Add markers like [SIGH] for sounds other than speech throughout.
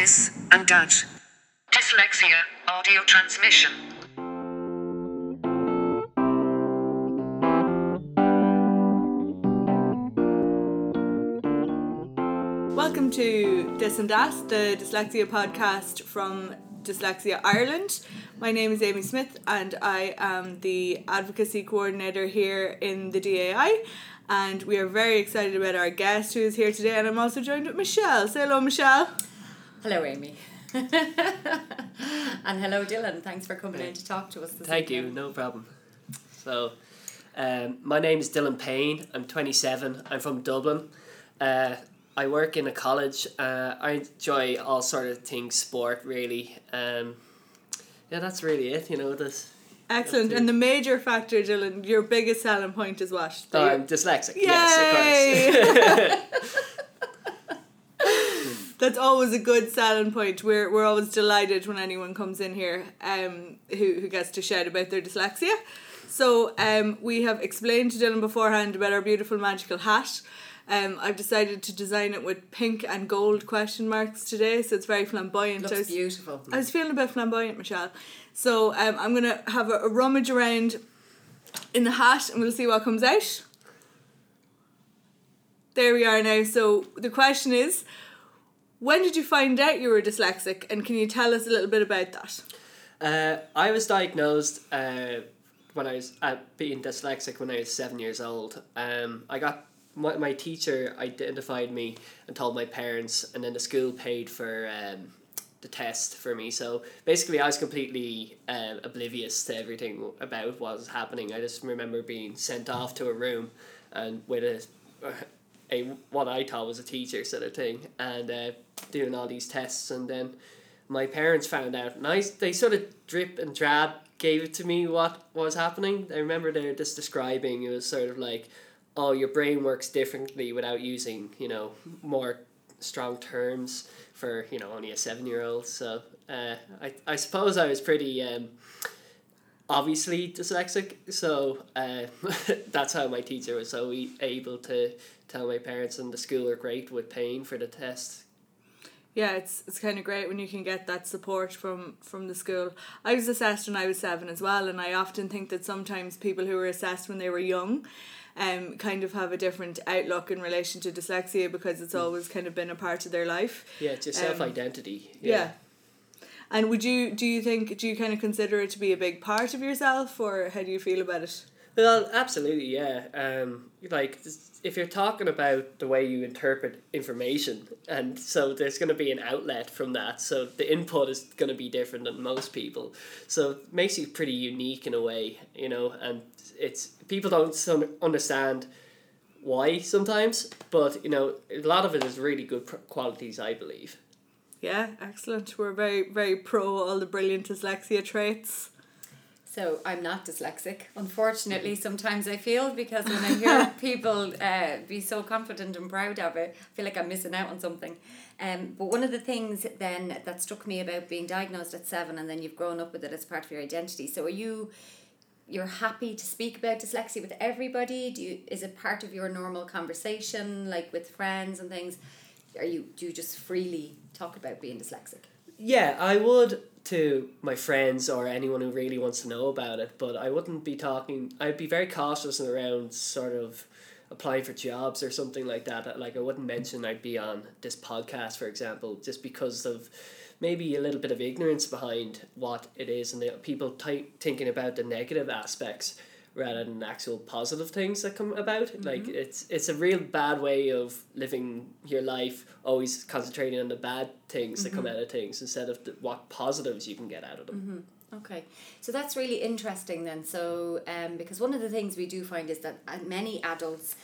Dis and dat. Dyslexia audio transmission. Welcome to Dis and Dat, the dyslexia podcast from Dyslexia Ireland. My name is Amy Smith and I am the advocacy coordinator here in the DAI. And we are very excited about our guest who is here today. And I'm also joined with Michelle. Say hello, Michelle. Hello, Amy. [LAUGHS] and hello, Dylan. Thanks for coming in to talk to us this Thank you, no problem. So, um, my name is Dylan Payne. I'm 27. I'm from Dublin. Uh, I work in a college. Uh, I enjoy all sort of things, sport really. Um, yeah, that's really it. You know, this. Excellent. And the major factor, Dylan, your biggest selling point is what? Oh, That I'm dyslexic. Yay! Yes, of course. [LAUGHS] That's always a good selling point. We're we're always delighted when anyone comes in here um who, who gets to shout about their dyslexia. So um we have explained to Dylan beforehand about our beautiful magical hat. Um I've decided to design it with pink and gold question marks today, so it's very flamboyant. I was- beautiful. I was feeling a bit flamboyant, Michelle. So um, I'm gonna have a, a rummage around in the hat, and we'll see what comes out. There we are now. So the question is, when did you find out you were dyslexic, and can you tell us a little bit about that? Uh, I was diagnosed uh, when I was at being dyslexic when I was seven years old. Um, I got my, my teacher identified me and told my parents, and then the school paid for um, the test for me. So basically, I was completely uh, oblivious to everything about what was happening. I just remember being sent off to a room and with a a what I thought was a teacher sort of thing, and uh, doing all these tests, and then my parents found out, and I, they sort of drip and drab gave it to me what was happening. I remember they were just describing it was sort of like, oh, your brain works differently without using you know more strong terms for you know only a seven year old. So uh, I I suppose I was pretty. Um, obviously dyslexic so uh, [LAUGHS] that's how my teacher was so able to tell my parents and the school are great with paying for the test Yeah, it's it's kind of great when you can get that support from from the school. I was assessed when I was seven as well, and I often think that sometimes people who were assessed when they were young, um, kind of have a different outlook in relation to dyslexia because it's always kind of been a part of their life. yeah it's your Um, self-identity Yeah. And would you do you think do you kind of consider it to be a big part of yourself, or how do you feel about it? Well, absolutely, yeah. Um, like if you're talking about the way you interpret information, and so there's going to be an outlet from that, so the input is going to be different than most people. So it makes you pretty unique in a way, you know. And it's people don't understand why sometimes, but you know a lot of it is really good qualities, I believe. Yeah, excellent. We're very very pro all the brilliant dyslexia traits. So I'm not dyslexic. Unfortunately, sometimes I feel because when I [LAUGHS] hear people uh, be so confident and proud of it, I feel like I'm missing out on something. Um, but one of the things then that struck me about being diagnosed at seven and then you've grown up with it as part of your identity. So are you you're happy to speak about dyslexia with everybody? Do you is it part of your normal conversation, like with friends and things? Are you do you just freely talk about being dyslexic? Yeah, I would to my friends or anyone who really wants to know about it, but I wouldn't be talking. I'd be very cautious around sort of applying for jobs or something like that. Uh, like I wouldn't mention I'd be on this podcast, for example, just because of maybe a little bit of ignorance behind what it is and the people ty- thinking about the negative aspects rather than actual positive things that come about. Like it's it's a real bad way of living your life always concentrating on the bad things that come out of things instead of the, what positives you can get out of them. Okay, so that's really interesting then. So, um, because one of the things we do find is that uh, many adults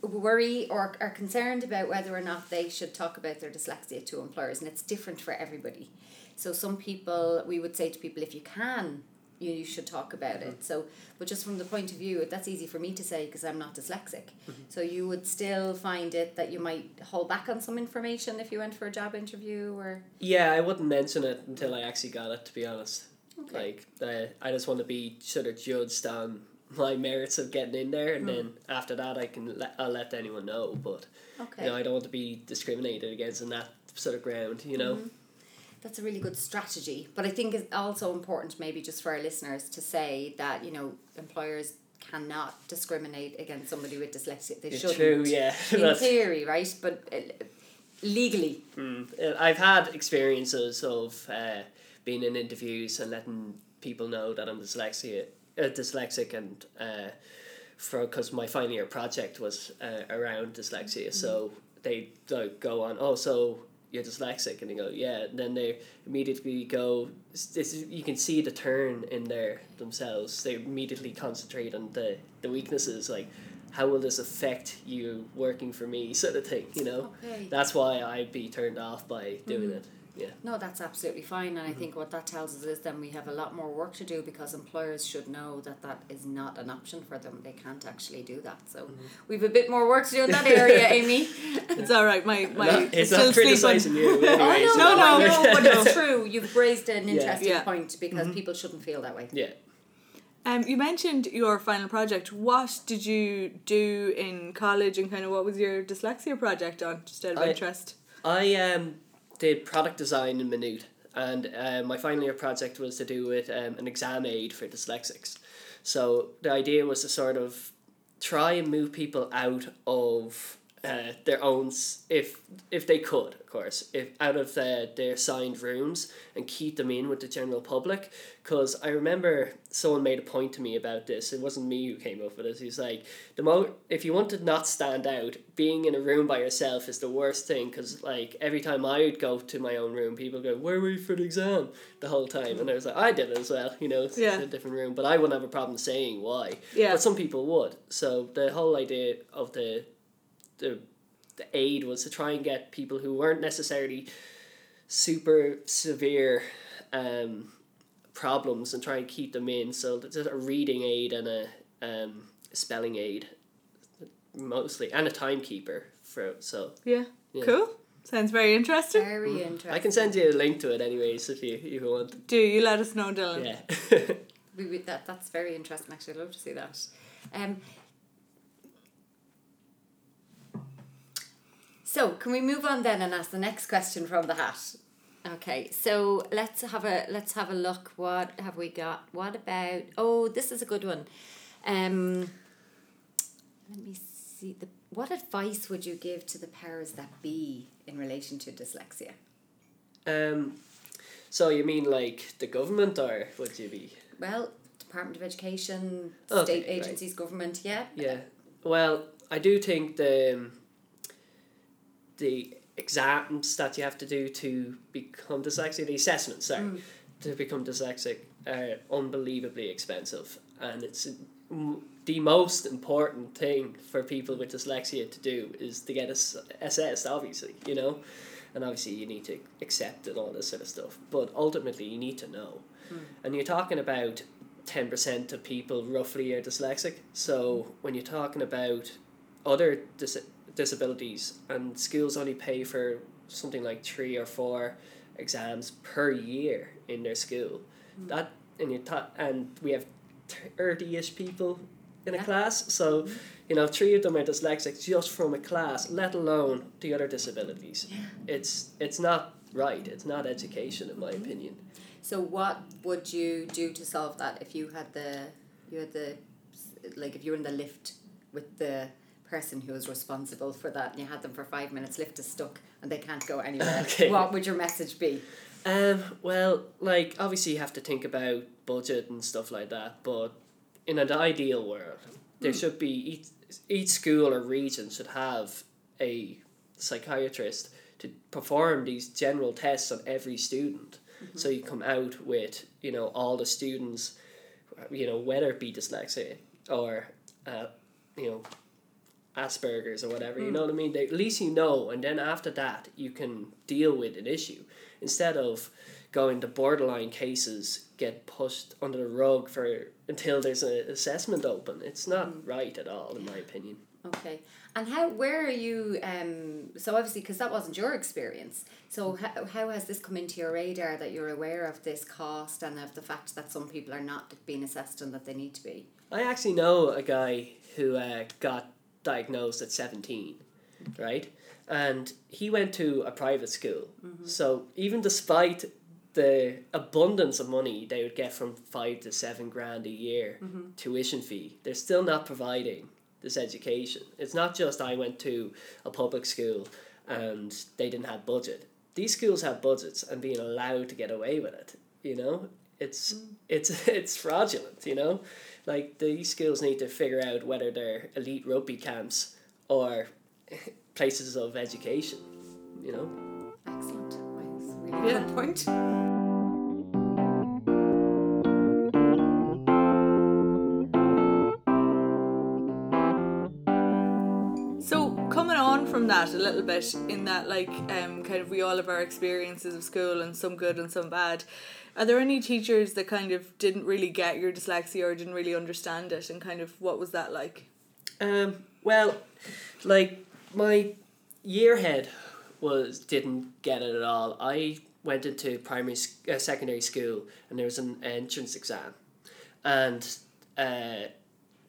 worry or are concerned about whether or not they should talk about their dyslexia to employers, and it's different for everybody. So, some people, we would say to people, if you can, you, you should talk about it. Mm-hmm. So, but just from the point of view, that's easy for me to say because I'm not dyslexic. Mm-hmm. So, you would still find it that you might hold back on some information if you went for a job interview or. yeah i wouldn't mention it until i actually got it to be honest Okay. like uh, i just want to be sort of judged on [LAUGHS] my merits of getting in there and hmm. then after that i can let, i'll let anyone know but Okay. you know i don't want to be discriminated against on that sort of ground you know mm-hmm. That's a really good strategy. But I think it's also important, maybe just for our listeners, to say that you know employers cannot discriminate against somebody with dyslexia. They It's shouldn't. true, yeah. [LAUGHS] In theory, right? But uh, legally, Mm. Uh, I've had experiences of uh, being in interviews and letting people know that I'm dyslexia, uh, dyslexic, and uh, for because my final year project was uh, around dyslexia, so they like go on. Oh, so you're dyslexic, and they go, yeah. And then they immediately go. This is, you can see the turn in there themselves. They immediately concentrate on the the weaknesses, like. How will this affect you working for me, sort of thing, you know? okay. That's why I'd be turned off by doing mm-hmm. it. Yeah. No, that's absolutely fine, Mm-hmm. and I think what that tells us is then we have a lot more work to do because employers should know that that is not an option for them. They can't actually do that. So Mm-hmm. we've a bit more work to do in that [LAUGHS] area, Amy. [LAUGHS] It's all right. My my No, it's still not sleeping. criticizing you. Anyway, oh no, no, no, no, no. but it's [LAUGHS] true. You've raised an interesting Yeah. point because people shouldn't feel that way. Yeah. Um, you mentioned your final project. What did you do in college, and kind of what was your dyslexia project on? Just out of I- interest. I um, did product design in Minute, and uh, my final year project was to do with um, an exam aid for dyslexics. So the idea was to sort of try and move people out of uh, their own, if if they could, of course, if out of the, their assigned rooms and keep them in with the general public. Because I remember someone made a point to me about this. It wasn't me who came up with it. He's like, the mo if you want to not stand out, being in a room by yourself is the worst thing. Because like every time I would go to my own room, people go, "Where were you for the exam?" the whole time, and I was like, I did it as well. You know, it's Yeah. a different room, but I wouldn't have a problem saying why. Yeah. But some people would. So the whole idea of the the the aid was to try and get people who weren't necessarily super severe um, problems and try and keep them in. So there's a reading aid and a um, spelling aid mostly and a timekeeper for so Yeah. Yeah. Cool. Sounds very interesting. Very interesting. I can send you a link to it anyways if you if you want. Do you let us know, Dylan? Yeah. [LAUGHS] We, we, that that's very interesting. Actually, I'd love to see that. Um. So, can we move on then and ask the next question from the hat? Okay, so let's have a let's have a look. What have we got? What about? Oh, this is a good one. Um. Let me see. The what advice would you give to the powers that be in relation to dyslexia? um, so you mean like the government or would you be? Well, Department of Education, Okay, state right. agencies, government. Yeah. Yeah. Well, I do think the um, the exams that you have to do to become dyslexic, the assessments, sorry, to become dyslexic are unbelievably expensive, and it's mm, the most important thing for people with dyslexia to do is to get ass- assessed. Obviously, you know, and obviously you need to accept and all this sort of stuff. But ultimately, you need to know, and you're talking about. 10% of people roughly are dyslexic. So when you're talking about other dis- disabilities and schools only pay for something like three or four exams per year in their school, mm. that and you ta- and we have 30ish people in a class. So, mm-hmm. you know, three of them are dyslexic just from a class, let alone the other disabilities. Yeah. It's it's not right. It's not education in my mm-hmm. opinion. So what would you do to solve that if you had the you had the like if you were in the lift with the person who was responsible for that and you had them for five minutes, lift is stuck and they can't go anywhere. [LAUGHS] Okay. What would your message be? Um, well, like obviously you have to think about budget and stuff like that, but in an ideal world, there should be each each school or region should have a psychiatrist to perform these general tests on every student. So you come out with you know all the students, you know whether it be dyslexia or uh, you know Asperger's or whatever. You know what I mean? They, at least you know, and then after that you can deal with an issue instead of going to borderline cases get pushed under the rug for until there's an assessment open. It's not right at all, in my opinion. Okay. And how where are you um so obviously because that wasn't your experience. So how, how has this come into your radar that you're aware of this cost and of the fact that some people are not being assessed and that they need to be? I actually know a guy who uh, got diagnosed at 17, right? and he went to a private school. Mm-hmm. So even despite the abundance of money they would get from five to seven grand a year mm-hmm. tuition fee, they're still not providing this education. It's not just I went to a public school and they didn't have budget. These schools have budgets and being allowed to get away with it, you know? It's mm. it's [LAUGHS] it's fraudulent, you know? Like these schools need to figure out whether they're elite rugby camps or [LAUGHS] places of education, you know? Excellent. That's really Yeah. good point. From that a little bit, in that like um kind of we all have our experiences of school and some good and some bad. Are there any teachers that kind of didn't really get your dyslexia or didn't really understand it and kind of what was that like? Um, well, like my year head was didn't get it at all. I went into primary uh, secondary school and there was an entrance exam, and uh,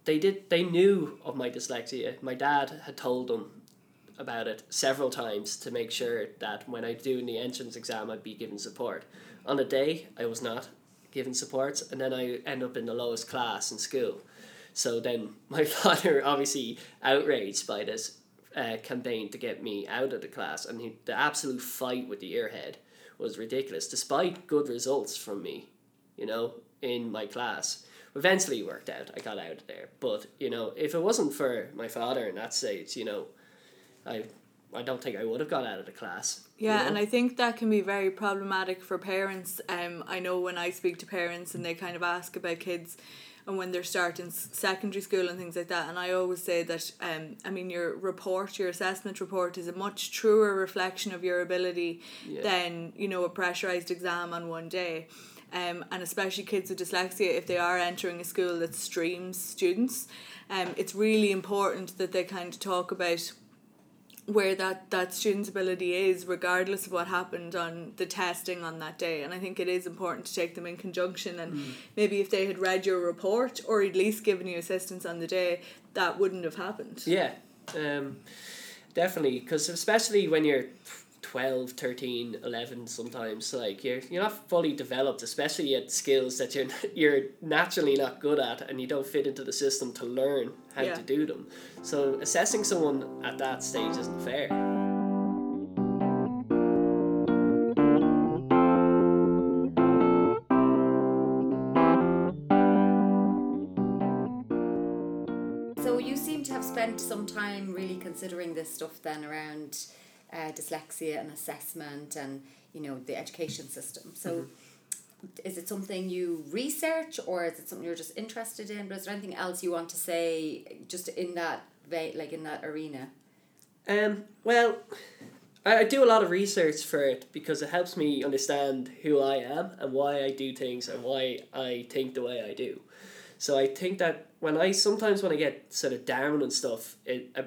they did they knew of my dyslexia. My dad had told them about it several times to make sure that when I do the entrance exam, I'd be given support. On a day, I was not given supports, and then I end up in the lowest class in school. So then [LAUGHS] my father, obviously outraged by this uh, campaign to get me out of the class, and he, the absolute fight with the year head was ridiculous, despite good results from me, you know, in my class. Eventually it worked out. I got out of there. But, you know, if it wasn't for my father in that stage, you know, I I don't think I would have got out of the class. you Yeah, know? and I think that can be very problematic for parents. Um, I know when I speak to parents and they kind of ask about kids and when they're starting secondary school and things like that, and I always say that um, I mean your report, your assessment report, is a much truer reflection of your ability Yeah. than you know a pressurized exam on one day. Um, and especially kids with dyslexia, if they are entering a school that streams students, um, it's really important that they kind of talk about where that that student's ability is regardless of what happened on the testing on that day. And i think it is important to take them in conjunction. And maybe if they had read your report or at least given you assistance on the day that wouldn't have happened. Yeah, um, definitely. Because especially when you're 12, 13, 11 sometimes, like you're, you're not fully developed, especially at skills that you're, [LAUGHS] you're naturally not good at and you don't fit into the system to learn how Yeah. to do them. So assessing someone at that stage isn't fair. So you seem to have spent some time really considering this stuff then around uh, dyslexia and assessment and you know the education system. So is it something you research or is it something you're just interested in? But is there anything else you want to say just in that va- like in that arena? Um, well, I, I do a lot of research for it because it helps me understand who I am and why I do things and why I think the way I do. So I think that when I sometimes when I get sort of down and stuff, it uh,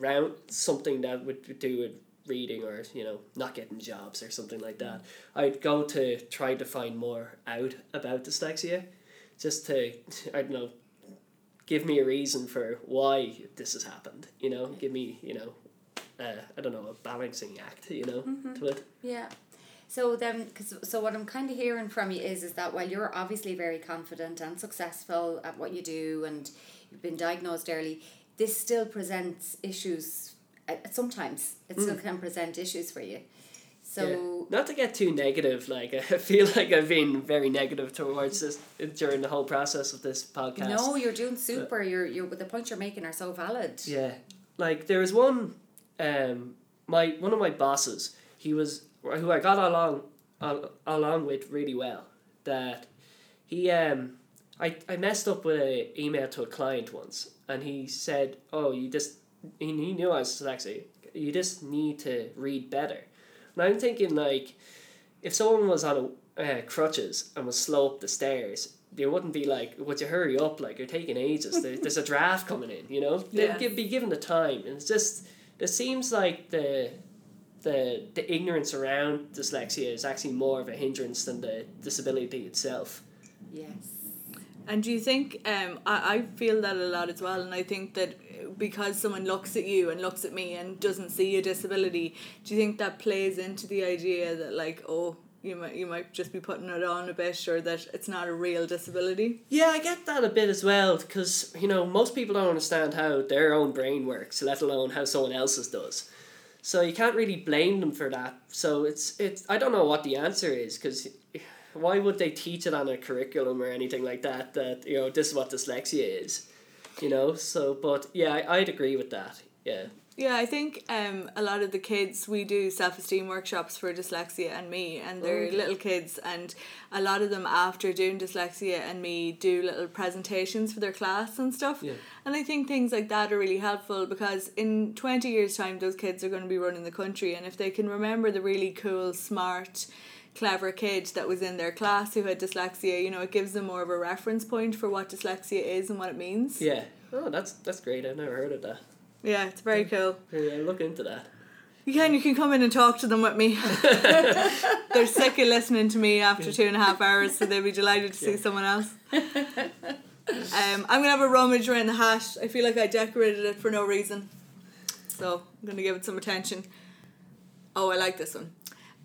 around something that would do with reading or you know not getting jobs or something like that, I'd go to try to find more out about dyslexia, just to I don't know, give me a reason for why this has happened. You know, give me you know uh, I don't know, a balancing act, you know, to it. Yeah. So then, cause, so what I'm kind of hearing from you is, is that while you're obviously very confident and successful at what you do, and you've been diagnosed early, this still presents issues. Uh, sometimes it still can present issues for you. So Not to get too negative, like [LAUGHS] I feel like I've been very negative towards this during the whole process of this podcast. no, you're doing super. You're you're the points you're making are so valid. Yeah, like there was one, um, my one of my bosses. He was who I got along, al- along with really well. That he um, I I messed up with a email to a client once, and he said, "Oh, you just," he, he knew I was dyslexic. You just need to read better, and I'm thinking like, if someone was on a, uh, crutches and was slow up the stairs. They wouldn't be like, "Would you hurry up? Like you're taking ages. There, [LAUGHS] there's a draft coming in." You know, yeah. they'd be given the time, and it's just it seems like the the the ignorance around dyslexia is actually more of a hindrance than the disability itself. Yes. And do you think um I, I feel that a lot as well and I think that because someone looks at you and looks at me and doesn't see a disability, do you think that plays into the idea that like, oh, you might you might just be putting it on a bit or that it's not a real disability? Yeah, I get that a bit as well because you know most people don't understand how their own brain works, let alone how someone else's does. So you can't really blame them for that. So it's it's I don't know what the answer is because why would they teach it on a curriculum or anything like that? That you know this is what dyslexia is, you know. So but yeah, I, I'd agree with that. Yeah. Yeah, I think um, a lot of the kids we do self esteem workshops for dyslexia and me, and they're Okay. little kids, and a lot of them after doing dyslexia and me do little presentations for their class and stuff. Yeah. And I think things like that are really helpful because in twenty years' time, those kids are going to be running the country, and if they can remember the really cool, smart, clever kid that was in their class who had dyslexia, you know, it gives them more of a reference point for what dyslexia is and what it means. Yeah. Oh, that's that's great. I've never heard of that. Yeah, it's very cool. Yeah, look into that. You can, you can come in and talk to them with me. [LAUGHS] They're sick of listening to me after two and a half hours, so they'd be delighted to see someone else. [LAUGHS] Um, I'm gonna have a rummage around the hat. I feel like I decorated it for no reason, so I'm gonna give it some attention. Oh, I like this one.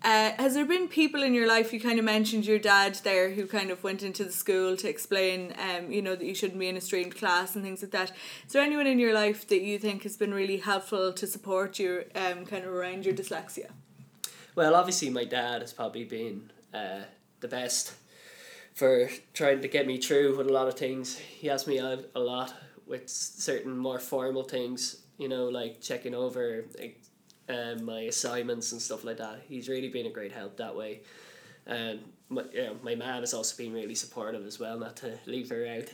Uh, has there been people in your life? You kind of mentioned your dad there, who kind of went into the school to explain, um, you know, that you shouldn't be in a streamed class and things like that. Is there anyone in your life that you think has been really helpful to support you, um, kind of around your dyslexia? Well, obviously, my dad has probably been uh, the best for trying to get me through with a lot of things. He helps me out a lot with certain more formal things, you know, like checking over like, um, my assignments and stuff like that. He's really been a great help that way. And my, you know, my mum has also been really supportive as well, not to leave her out.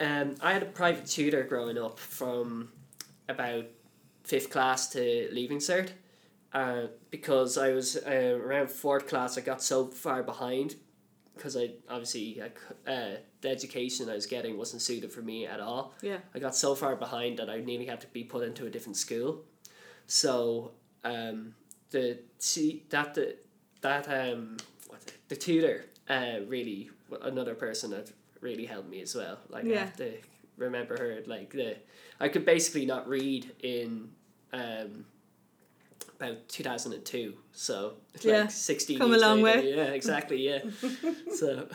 Um, I had a private tutor growing up from about fifth class to leaving cert uh, because I was uh, around fourth class, I got so far behind because I obviously I, uh, the education I was getting wasn't suited for me at all. Yeah. I got so far behind that I nearly had to be put into a different school. So um, the see that the that um what the tutor uh really another person that really helped me as well. Like I have to remember her like the I could basically not read in um about 2002 so it's Yeah. like 16 Come a long later. way. yeah exactly yeah [LAUGHS] so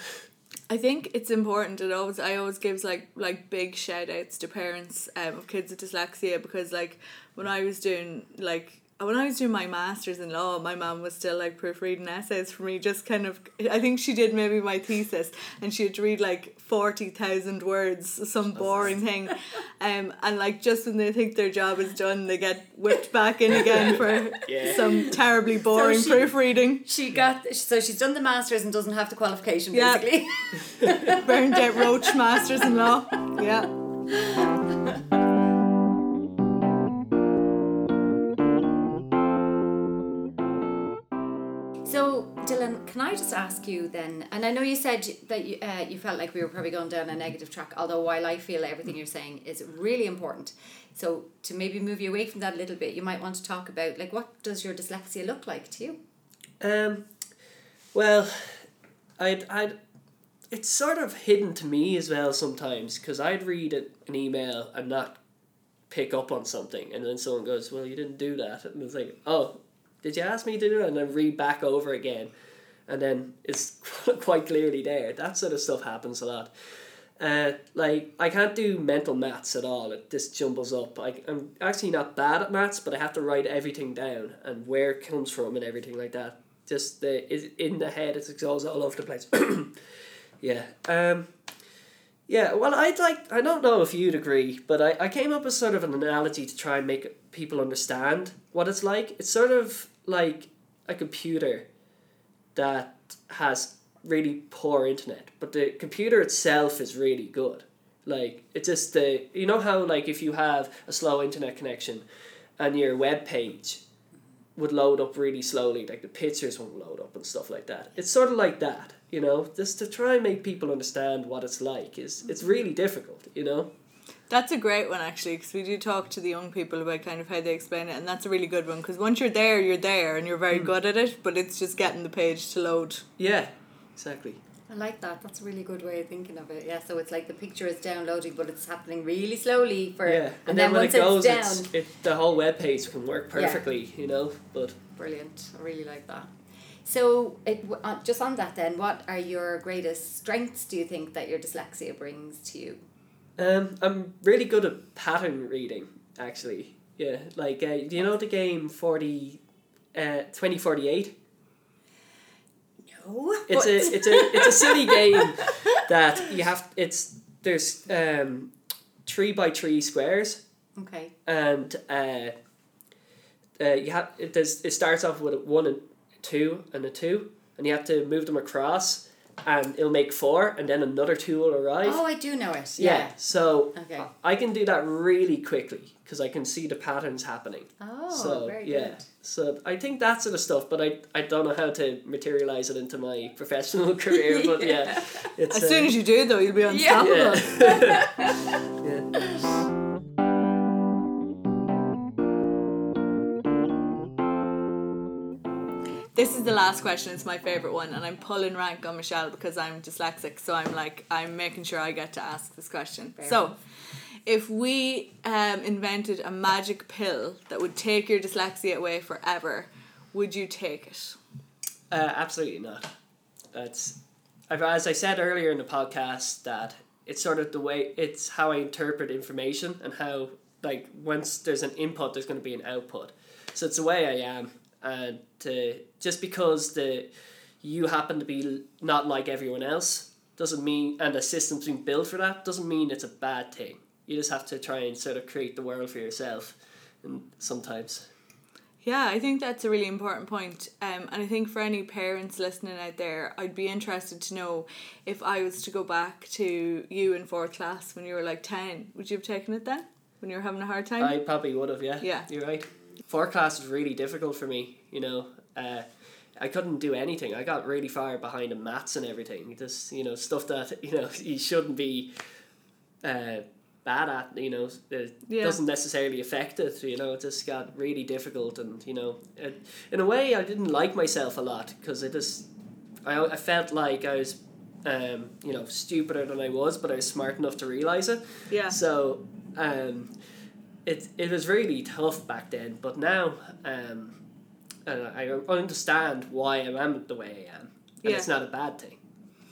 I think it's important. It always I always gives like like big shout outs to parents um, of kids with dyslexia because like when I was doing like when I was doing my masters in law, my mom was still like proofreading essays for me. Just kind of, I think she did maybe my thesis, and she had to read like forty thousand words, some boring thing, [LAUGHS] um, and like just when they think their job is done, they get whipped back in again for [LAUGHS] Yeah. some terribly boring she- proofreading. She got so she's done the masters and doesn't have the qualification Yeah. Burned Bernadette Roach, masters in law. Yeah. Dylan, can I just ask you then? And I know you said that you uh, you felt like we were probably going down a negative track. Although while I feel everything you're saying is really important, so to maybe move you away from that a little bit, you might want to talk about like what does your dyslexia look like to you? Um, well, I'd, I'd, it's sort of hidden to me as well sometimes because I'd read an email and not pick up on something, and then someone goes, "Well, you didn't do that," and it's like, "Oh, did you ask me to do it?" And then read back over again, and then it's [LAUGHS] quite clearly there. That sort of stuff happens a lot. Uh, like I can't do mental maths at all. It just jumbles up. I, I'm actually not bad at maths, but I have to write everything down and where it comes from and everything like that. Just the in the head. It goes all over the place. [CLEARS THROAT] yeah. Um. Yeah. Well, I'd like. I don't know if you'd agree, but I, I came up with sort of an analogy to try and make people understand what it's like. It's sort of like a computer that has really poor internet, but the computer itself is really good. Like it's just the you know how like if you have a slow internet connection, and your web page would load up really slowly, like the pictures won't load up and stuff like that. It's sort of like that, you know. Just to try and make people understand what it's like is it's really difficult, you know. That's a great one actually, because we do talk to the young people about kind of how they explain it, and that's a really good one. Because once you're there, you're there, and you're very good at it. But it's just getting the page to load. Yeah, exactly. I like that. That's a really good way of thinking of it. Yeah, so it's like the picture is downloading, but it's happening really slowly for. Yeah, and, then, when it goes, it's, it, the whole web page can work Yeah. perfectly, you know. But Brilliant. I really like that. So, it, uh, just on that, then, what are your greatest strengths? Do you think that your dyslexia brings to you? Um, I'm really good at pattern reading, actually. Yeah, like uh, do you know the game forty, uh, twenty forty eight? No. It's a it's a it's a silly [LAUGHS] game that you have. It's there's um, three by three squares. Okay. and uh, uh, you have it does it starts off with a one and two and a two, and you have to move them across, and it'll make four, and then another two will arrive. Oh, I do know it. yeah. Yeah. so Okay. I can do that really quickly because I can see the patterns happening. Oh, so very yeah, good. so I think that sort of stuff, but I, I don't know how to materialize it into my professional [LAUGHS] career. But yeah, it's As soon uh, as you do, though, you'll be Yeah. unstoppable. [LAUGHS] yeah. [LAUGHS] yeah. This is the last question. It's my favorite one, and I'm pulling rank on Michelle because I'm dyslexic. So I'm like, I'm making sure I get to ask this question. Fair so, enough. if we um, invented a magic pill that would take your dyslexia away forever, would you take it? Uh, absolutely not. That's, I've, as I said earlier in the podcast, that it's sort of the way it's how I interpret information and how like once there's an input, there's going to be an output. So it's the way I am, and uh, just because the you happen to be not like everyone else doesn't mean, and the system's being built for that doesn't mean it's a bad thing. You just have to try and sort of create the world for yourself, and sometimes. Yeah, I think that's a really important point. Um, and I think for any parents listening out there, I'd be interested to know if I was to go back to you in fourth class when you were like 10, would you have taken it then? When you were having a hard time? I probably would have, yeah. Yeah. You're right. Fourth class was really difficult for me, you know. Uh, I couldn't do anything. I got really far behind in maths and everything. Just, you know, stuff that, [LAUGHS] you know, you shouldn't be uh, bad at, you know, it Yeah. doesn't necessarily affect it, you know. It just got really difficult and, you know, it, in a way I didn't like myself a lot because I just, I, I felt like I was, um, you know, stupider than I was, but I was smart enough to realise it. yeah. So um, it it was really tough back then, but now um, and I understand why I am the way I am, and Yeah. it's not a bad thing,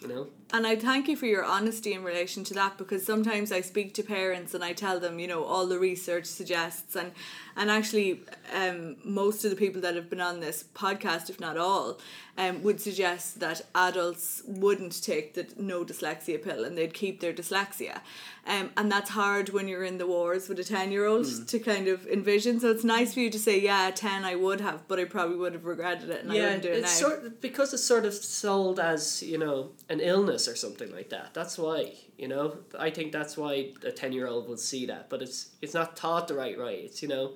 you know. And I thank you for your honesty in relation to that because sometimes I speak to parents and I tell them, you know, all the research suggests and and actually um, most of the people that have been on this podcast, if not all, um, would suggest that adults wouldn't take the no dyslexia pill and they'd keep their dyslexia. Um, and that's hard when you're in the wars with a 10 year old to kind of envision. So it's nice for you to say, yeah, 10 I would have, but I probably would have regretted it and I yeah, wouldn't do it now. it's sort because it's sort of sold as you know an illness or something like that. That's why you know I think that's why a ten year old would see that, but it's it's not taught the right way. It's you know,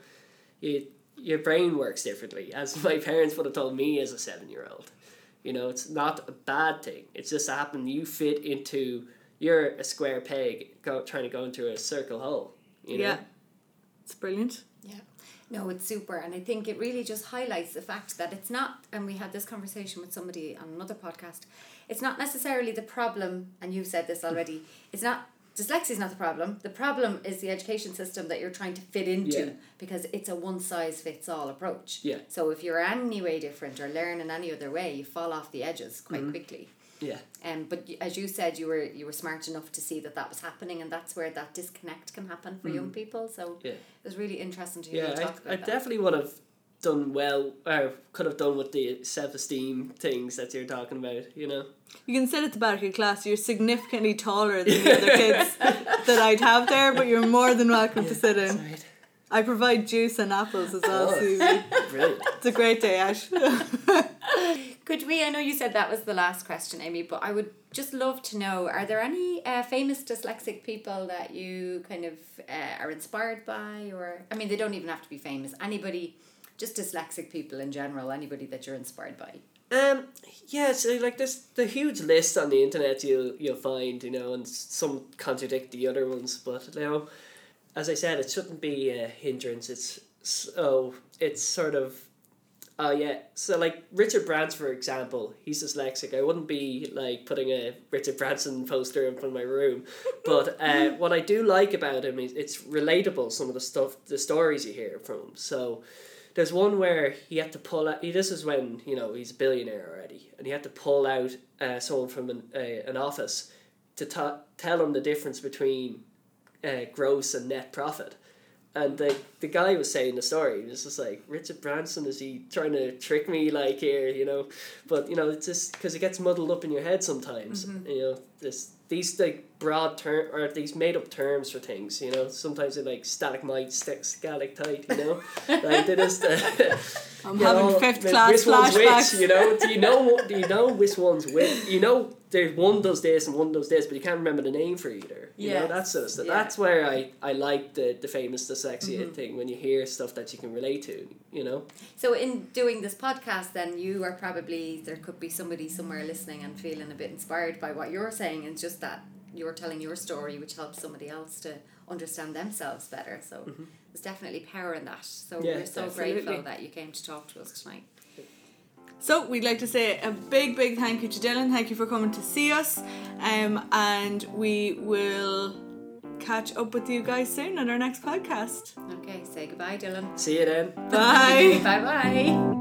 you your brain works differently, as [LAUGHS] my parents would have told me as a seven year old. You know, it's not a bad thing. It's just happened you fit into you're a square peg go, trying to go into a circle hole. You know? yeah. It's brilliant. Yeah. No, it's super. And I think it really just highlights the fact that it's not, and we had this conversation with somebody on another podcast, it's not necessarily the problem, and you've said this already, it's not, dyslexia is not the problem. The problem is the education system that you're trying to fit into Yeah. because it's a one size fits all approach. Yeah. So if you're any way different or learn in any other way, you fall off the edges quite mm-hmm. quickly. Yeah. Um, but as you said, you were you were smart enough to see that that was happening, and that's where that disconnect can happen for young people. So Yeah. it was really interesting to hear Yeah, you talk I, about I that. definitely would have done well, or could have done with the self esteem things that you're talking about, you know? You can sit at the back of class. You're significantly taller than the other [LAUGHS] kids that I'd have there, but you're more than welcome to sit in. Right. I provide juice and apples as well, Oh. Susie. [LAUGHS] Brilliant. It's a great day, Ash. [LAUGHS] Could we? I know you said that was the last question, Amy, but I would just love to know: Are there any uh, famous dyslexic people that you kind of uh, are inspired by, or I mean, they don't even have to be famous. Anybody, just dyslexic people in general. Anybody that you're inspired by. Um, yeah, so like there's the huge list on the internet you'll you'll find, you know, and some contradict the other ones, but you know, as I said, it shouldn't be a hindrance. It's so it's sort of Oh yeah. So like Richard Branson, for example, he's dyslexic. I wouldn't be like putting a Richard Branson poster in front of my room, but [LAUGHS] uh, what I do like about him is it's relatable. Some of the stuff, the stories you hear from him. So there's one where he had to pull out. He, This is when you know he's a billionaire already, and he had to pull out uh, someone from an uh, an office to ta- tell him the difference between uh, gross and net profit. And the the guy was saying the story. He was just like Richard Branson. Is he trying to trick me like here? You know, but you know it's just because it gets muddled up in your head sometimes. You know, this these like broad term or these made up terms for things. You know, sometimes they're like stalagmite, st- stalactite. You know, [LAUGHS] like they just. Uh, [LAUGHS] I'm having know, fifth which class one's flashbacks. Which, you know, do you know? Do you know which one's which? You know, there's one does this and one does this, but you can't remember the name for either. You know, Yes. that's sort of stuff. Yeah. That's where I I like the the famous dyslexia Mm-hmm. thing when you hear stuff that you can relate to. You know. So in doing this podcast, then you are probably there could be somebody somewhere listening and feeling a bit inspired by what you're saying, and just that you're telling your story, which helps somebody else to understand themselves better. So there's definitely power in that. So Mm-hmm. Yeah, we're so definitely. grateful that you came to talk to us tonight. So we'd like to say a big, big thank you to Dylan. Thank you for coming to see us. Um, and we will catch up with you guys soon on our next podcast. Okay, say goodbye, Dylan. See you then. [LAUGHS] Bye. bye bye.